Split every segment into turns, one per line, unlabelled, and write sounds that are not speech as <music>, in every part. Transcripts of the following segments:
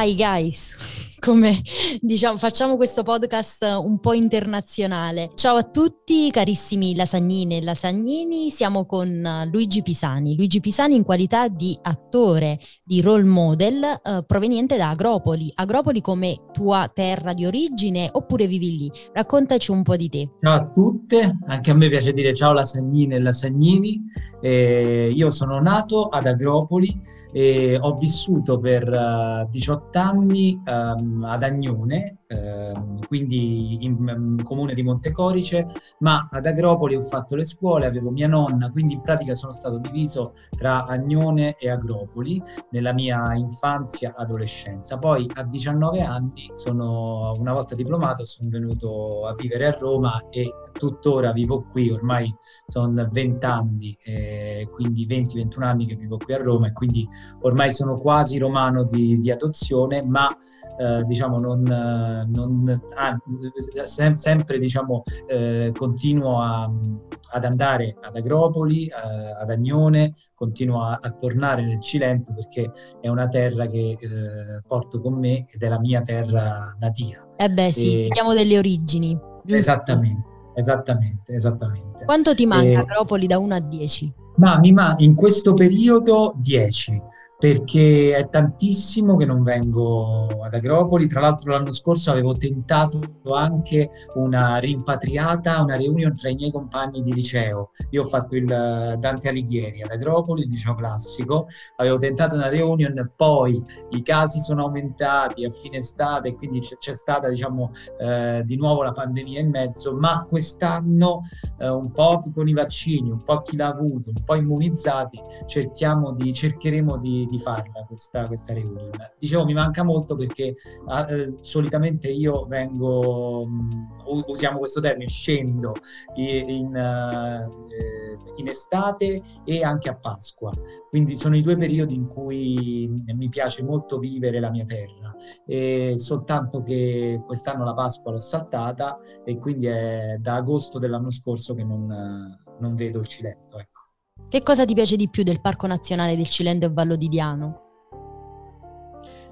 Hi guys! Come diciamo, facciamo questo podcast un po' internazionale. Ciao a tutti, carissimi lasagnine e lasagnini, siamo con Luigi Pisani. Luigi Pisani in qualità di attore, di role model eh, proveniente da Agropoli. Agropoli come tua terra di origine oppure vivi lì? Raccontaci un po' di te.
Ciao a tutte, anche a me piace dire ciao lasagnine e lasagnini. Eh, io sono nato ad Agropoli e ho vissuto per uh, eh, 18 anni um, ad Agnone, uh, quindi in um, comune di Montecorice, ma ad Agropoli ho fatto le scuole, avevo mia nonna, quindi in pratica sono stato diviso tra Agnone e Agropoli nella mia infanzia adolescenza. Poi a 19 anni sono una volta diplomato sono venuto a vivere a Roma e tuttora vivo qui, ormai sono 20 anni, eh, quindi 20-21 anni che vivo qui a Roma e quindi ormai sono quasi romano di, di adozione, ma eh, diciamo non, non ah, sem- sempre diciamo eh, continuo a, ad andare ad Agropoli, eh, ad Agnone, continuo a, a, tornare nel Cilento perché è una terra che eh, porto con me ed è la mia terra natia.
Eh beh sì, parliamo delle origini.
Giusto? Esattamente. Esattamente, esattamente.
Quanto ti manca e... Agropoli da 1 a 10?
Ma mi manca in questo periodo 10 perché è tantissimo che non vengo ad Agropoli. Tra l'altro l'anno scorso avevo tentato anche una rimpatriata, una reunion tra i miei compagni di liceo. Io ho fatto il Dante Alighieri ad Agropoli, il liceo classico, avevo tentato una reunion, poi i casi sono aumentati a fine estate quindi c'è, c'è stata diciamo eh, di nuovo la pandemia in mezzo, ma quest'anno eh, un po' con i vaccini, un po' chi l'ha avuto, un po' immunizzati, cerchiamo di, cercheremo di di farla questa, questa reunion. Dicevo, mi manca molto perché eh, solitamente io vengo, um, usiamo questo termine, scendo in, uh, in, estate e anche a Pasqua. Quindi sono i due periodi in cui mi piace molto vivere la mia terra. E soltanto che quest'anno la Pasqua l'ho saltata e quindi è da agosto dell'anno scorso che non, non vedo il Cilento. Ecco.
Che cosa ti piace di più del Parco Nazionale del Cilento e Vallo di Diano?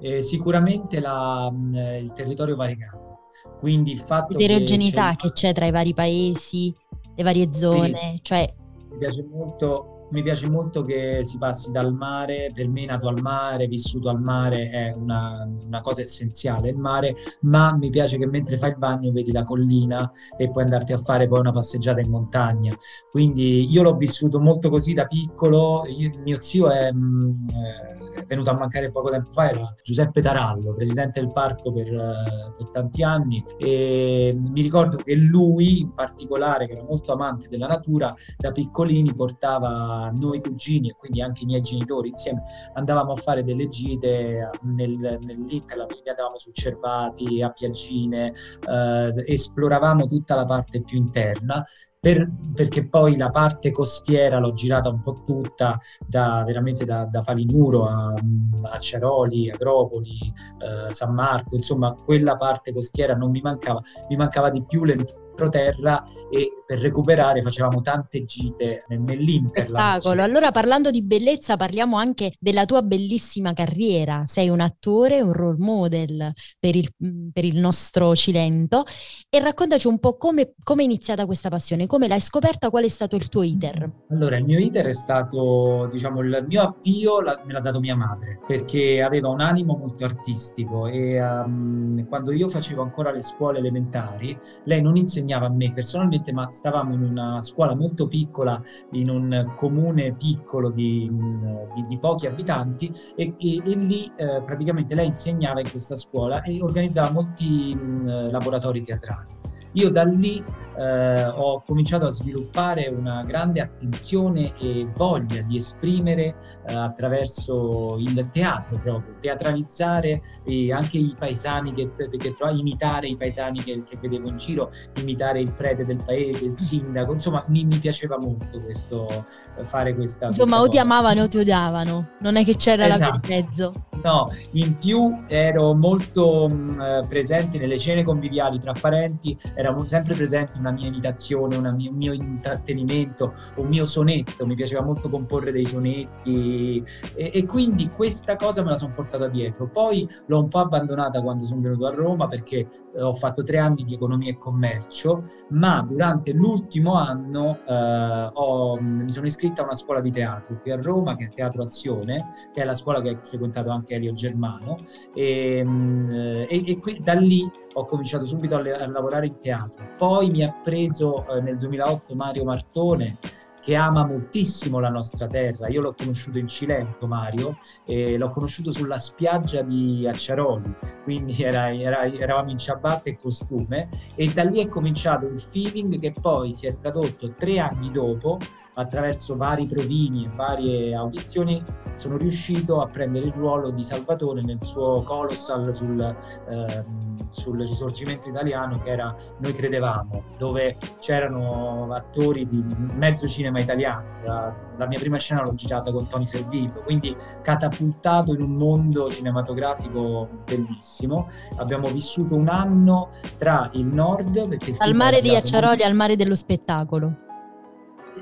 Eh, sicuramente la, mm, il territorio variegato, quindi il fatto
L'eterogeneità che, che c'è tra i vari paesi, le varie zone, sì, cioè...
Mi piace molto mi piace molto che si passi dal mare, per me nato al mare, vissuto al mare è una, una, cosa essenziale il mare, ma mi piace che mentre fai il bagno vedi la collina e puoi andarti a fare poi una passeggiata in montagna. Quindi io l'ho vissuto molto così da piccolo, io, mio zio è... Mh, mm, eh, è venuto a mancare poco tempo fa era Giuseppe Tarallo, presidente del parco per, per, tanti anni e mi ricordo che lui in particolare, che era molto amante della natura, da piccolini portava noi cugini e quindi anche i miei genitori insieme, andavamo a fare delle gite nel, nell'Interland, andavamo su Cervati, a Piaggine, eh, esploravamo tutta la parte più interna per, perché poi la parte costiera l'ho girata un po' tutta, da, veramente da, da Palinuro a, a Ceroli, Agropoli, eh, San Marco, insomma quella parte costiera non mi mancava, mi mancava di più l'entroterra entroterra e per recuperare facevamo tante gite nell'Interland.
Spettacolo. Allora parlando di bellezza parliamo anche della tua bellissima carriera. Sei un attore, un role model per il, per il nostro Cilento e raccontaci un po' come è iniziata questa passione, come l'hai scoperta, qual è stato il tuo iter?
Allora il mio iter è stato, diciamo, il mio avvio la, me l'ha dato mia madre perché aveva un animo molto artistico e um, quando io facevo ancora le scuole elementari lei non insegnava a me personalmente ma stavamo in una scuola molto piccola, in un comune piccolo di, di, di pochi abitanti e, e, e lì eh, praticamente lei insegnava in questa scuola e organizzava molti mh, laboratori teatrali. Io da lì eh, ho cominciato a sviluppare una grande attenzione e voglia di esprimere eh, attraverso il teatro proprio, teatralizzare eh, anche i paesani che, che trovavo, imitare i paesani che, che, vedevo in giro, imitare il prete del paese, il sindaco, insomma mi, mi piaceva molto questo, fare questa...
Insomma
questa
o ti amavano o ti odiavano, non è che c'era esatto. la via di mezzo.
No, in più ero molto mh, eh, presente nelle cene conviviali tra parenti, era sempre presente una mia imitazione, una mia, un mio intrattenimento, un mio sonetto, mi piaceva molto comporre dei sonetti e, e quindi questa cosa me la sono portata dietro. Poi l'ho un po' abbandonata quando sono venuto a Roma perché eh, ho fatto tre anni di economia e commercio, ma durante l'ultimo anno eh, ho, mi sono iscritta a una scuola di teatro qui a Roma, che è Teatro Azione, che è la scuola che ho frequentato anche Elio Germano e, mm, e, e qui, da lì ho cominciato subito a, a, lavorare in teatro. Poi mi ha preso eh, nel 2008 Mario Martone che ama moltissimo la nostra terra. Io l'ho conosciuto in Cilento, Mario, e l'ho conosciuto sulla spiaggia di Acciaroli, quindi era, era, eravamo in ciabatte e costume, e da lì è cominciato un feeling che poi si è tradotto tre anni dopo attraverso vari provini e varie audizioni sono riuscito a prendere il ruolo di Salvatore nel suo colossal sul, eh, sul risorgimento italiano che era Noi credevamo, dove c'erano attori di mezzo cinema italiano. La, la mia prima scena l'ho girata con Tony Servillo, quindi catapultato in un mondo cinematografico bellissimo. Abbiamo vissuto un anno tra il nord,
perché il al mare di Acciaroli al mare dello spettacolo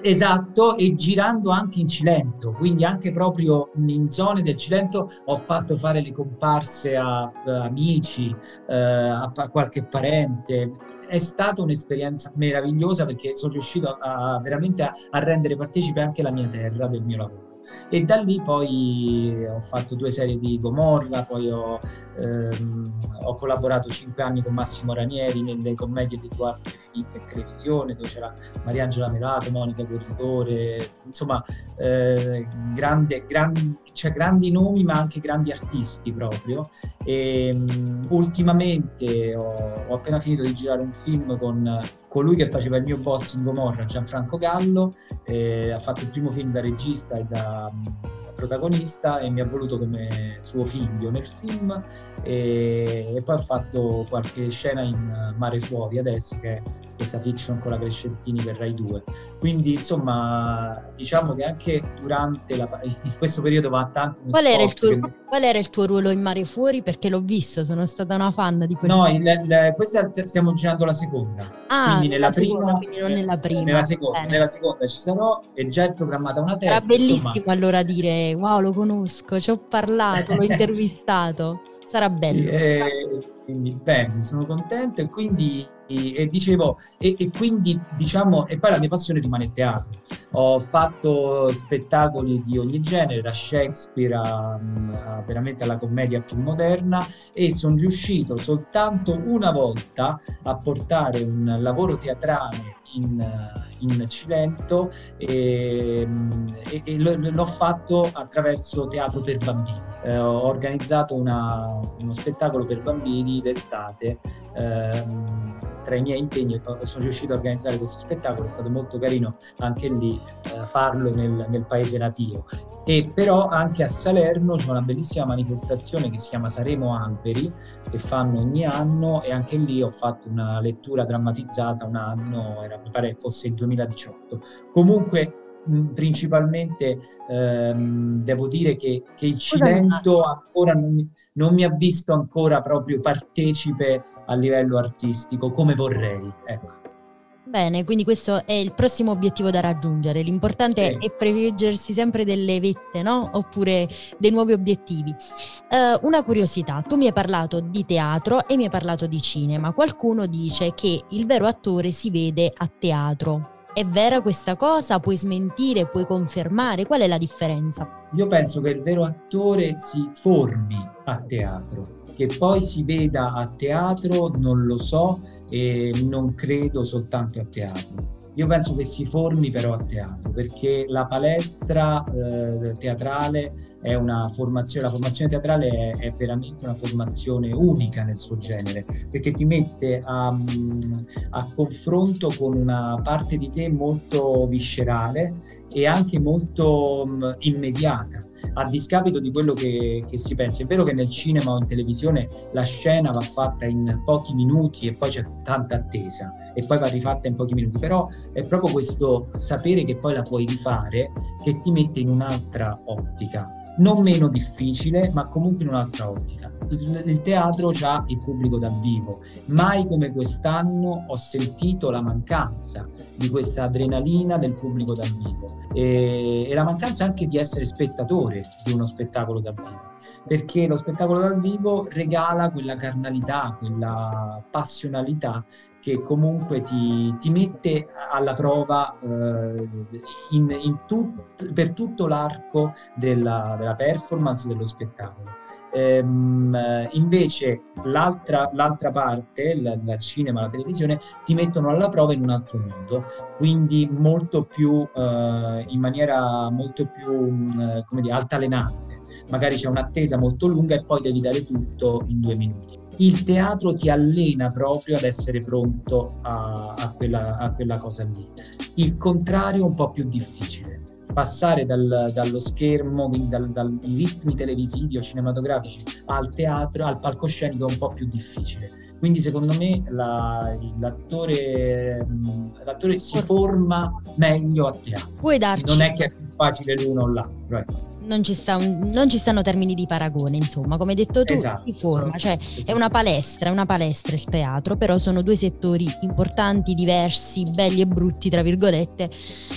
Esatto, e girando anche in Cilento, quindi anche proprio in zone del Cilento ho fatto fare le comparse a, a amici, eh, a, a, qualche parente. È stata un'esperienza meravigliosa perché sono riuscito a, veramente a rendere partecipe anche la mia terra del mio lavoro e da lì poi ho fatto due serie di Gomorra, poi ho, ehm, ho collaborato cinque anni con Massimo Ranieri nelle commedie di Duarte Filippo in televisione, dove c'era Mariangela Melato, Monica Corritore, insomma eh, grande, grandi, cioè, grandi nomi ma anche grandi artisti proprio. E, um, ultimamente ho, ho appena finito di girare un film con colui che faceva il mio boss in Gomorra, Gianfranco Gallo, eh, ha fatto il primo film da regista e da um, protagonista e mi ha voluto come suo figlio nel film. E, e poi ha fatto qualche scena in Mare Fuori adesso che è questa fiction con la Crescentini per Rai 2. Quindi insomma diciamo che anche durante la, in questo periodo va tanto...
Qual era, tuo, che... qual era, il tuo, ruolo in Mare Fuori? Perché l'ho visto, sono stata una fan di questo.
No, il, il, questa stiamo girando la seconda.
Ah, quindi nella prima, seconda, quindi non nella prima.
Nella seconda, nella seconda, ci sarò e già è programmata una terza.
Era bellissimo insomma. allora dire wow lo conosco, ci ho parlato, l'ho <laughs> intervistato. Sarà bello. Sì,
eh, quindi bene, sono contento e quindi e, dicevo e, e, quindi diciamo e poi la mia passione rimane il teatro ho fatto spettacoli di ogni genere da Shakespeare a, a veramente alla commedia più moderna e sono riuscito soltanto una volta a portare un lavoro teatrale in, in Cilento e, e, e, l'ho fatto attraverso teatro per bambini. Eh, ho organizzato una, uno spettacolo per bambini d'estate. Ehm, tra i miei impegni sono riuscito a organizzare questo spettacolo, è stato molto carino anche lì eh, farlo nel, nel paese nativo. E però anche a Salerno c'è una bellissima manifestazione che si chiama Saremo Alberi, che fanno ogni anno e anche lì ho fatto una lettura drammatizzata un anno, era, mi pare fosse il 2018. Comunque principalmente ehm, devo dire che, che il Cilento ancora non, non, mi ha visto ancora proprio partecipe a livello artistico come vorrei. Ecco.
Bene, quindi questo è il prossimo obiettivo da raggiungere. L'importante sì. è preveggersi sempre delle vette, no? Oppure dei nuovi obiettivi. Uh, una curiosità, tu mi hai parlato di teatro e mi hai parlato di cinema. Qualcuno dice che il vero attore si vede a teatro. È vera questa cosa? Puoi smentire, puoi confermare? Qual è la differenza?
Io penso che il vero attore si formi a teatro, che poi si veda a teatro non lo so e non credo soltanto a teatro. Io penso che si formi però a teatro, perché la palestra eh, teatrale è una formazione, la formazione teatrale è, è, veramente una formazione unica nel suo genere, perché ti mette a, a confronto con una parte di te molto viscerale e anche molto um, immediata, a discapito di quello che, che, si pensa. È vero che nel cinema o in televisione la scena va fatta in pochi minuti e poi c'è tanta attesa e poi va rifatta in pochi minuti, però è proprio questo sapere che poi la puoi rifare che ti mette in un'altra ottica non meno difficile, ma comunque in un'altra ottica. Il, teatro ha il pubblico dal vivo. Mai come quest'anno ho sentito la mancanza di questa adrenalina del pubblico dal vivo e, e la mancanza anche di essere spettatore di uno spettacolo dal vivo perché lo spettacolo dal vivo regala quella carnalità, quella passionalità che comunque ti, ti mette alla prova eh, in, in tut, per tutto l'arco della, della performance dello spettacolo. Ehm, invece l'altra, l'altra parte, il, cinema, la televisione, ti mettono alla prova in un altro modo, quindi molto più, eh, in maniera molto più, eh, come dire, altalenante. Magari c'è un'attesa molto lunga e poi devi dare tutto in due minuti il teatro ti allena proprio ad essere pronto a, a, quella, a quella, cosa lì. Il contrario è un po' più difficile. Passare dal, dallo schermo, quindi dal, dai ritmi televisivi o cinematografici al teatro, al palcoscenico è un po' più difficile. Quindi secondo me la, l'attore, l'attore si forma meglio a teatro.
Puoi darci...
Non è che è più facile l'uno o l'altro. Ecco
non ci, sta un, non ci stanno termini di paragone, insomma, come hai detto tu, esatto, si forma, esatto, cioè esatto. è una palestra, è una palestra il teatro, però sono due settori importanti, diversi, belli e brutti, tra virgolette,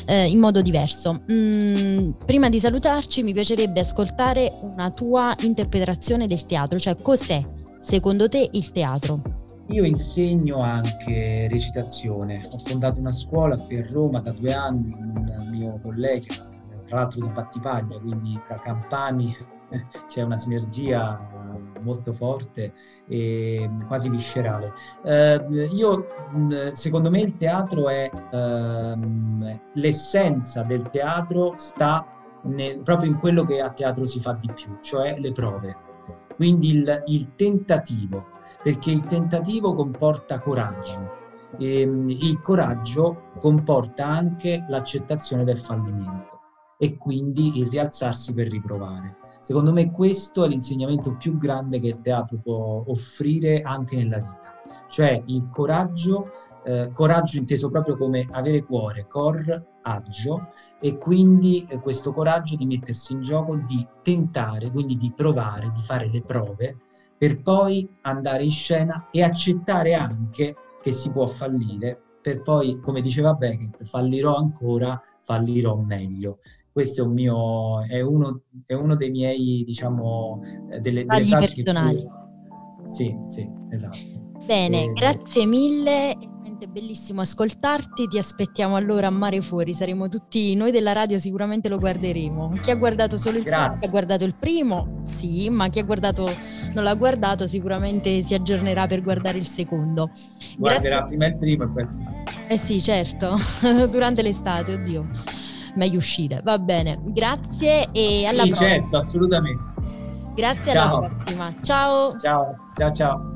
eh, in modo diverso. Mm, prima di salutarci mi piacerebbe ascoltare una tua interpretazione del teatro, cioè cos'è secondo te il teatro?
Io insegno anche recitazione, ho fondato una scuola qui a Roma da due anni, un mio collega tra l'altro di Battipaglia, quindi tra Campani <laughs> c'è una sinergia molto forte e quasi viscerale. Eh, io, secondo me, il teatro è ehm, l'essenza del teatro sta nel, proprio in quello che a teatro si fa di più, cioè le prove. Quindi il, il tentativo, perché il tentativo comporta coraggio. E, ehm, il coraggio comporta anche l'accettazione del fallimento e quindi il rialzarsi per riprovare. Secondo me questo è l'insegnamento più grande che il teatro può offrire anche nella vita, cioè il coraggio, eh, coraggio inteso proprio come avere cuore, cor, agio, e quindi eh, questo coraggio di mettersi in gioco, di tentare, quindi di provare, di fare le prove, per poi andare in scena e accettare anche che si può fallire, per poi, come diceva Beckett, fallirò ancora, fallirò meglio questo è, un mio, è, uno, è uno dei miei, diciamo, eh, delle, delle frasi personali. Che... Sì, sì, esatto.
Bene, e... grazie mille è bellissimo ascoltarti, ti aspettiamo allora a Mare Fuori, saremo tutti, noi della radio sicuramente lo guarderemo. Chi ha guardato solo il primo, chi ha guardato il primo, sì, ma chi ha guardato, non l'ha guardato sicuramente si aggiornerà per guardare il secondo.
Guarderà Grazie. prima il primo e poi sì.
Eh sì, certo, <laughs> durante l'estate, oddio meglio uscire. Va bene, grazie e alla
sì,
prossima.
certo, assolutamente.
Grazie ciao. alla prossima. Ciao.
Ciao, ciao, ciao.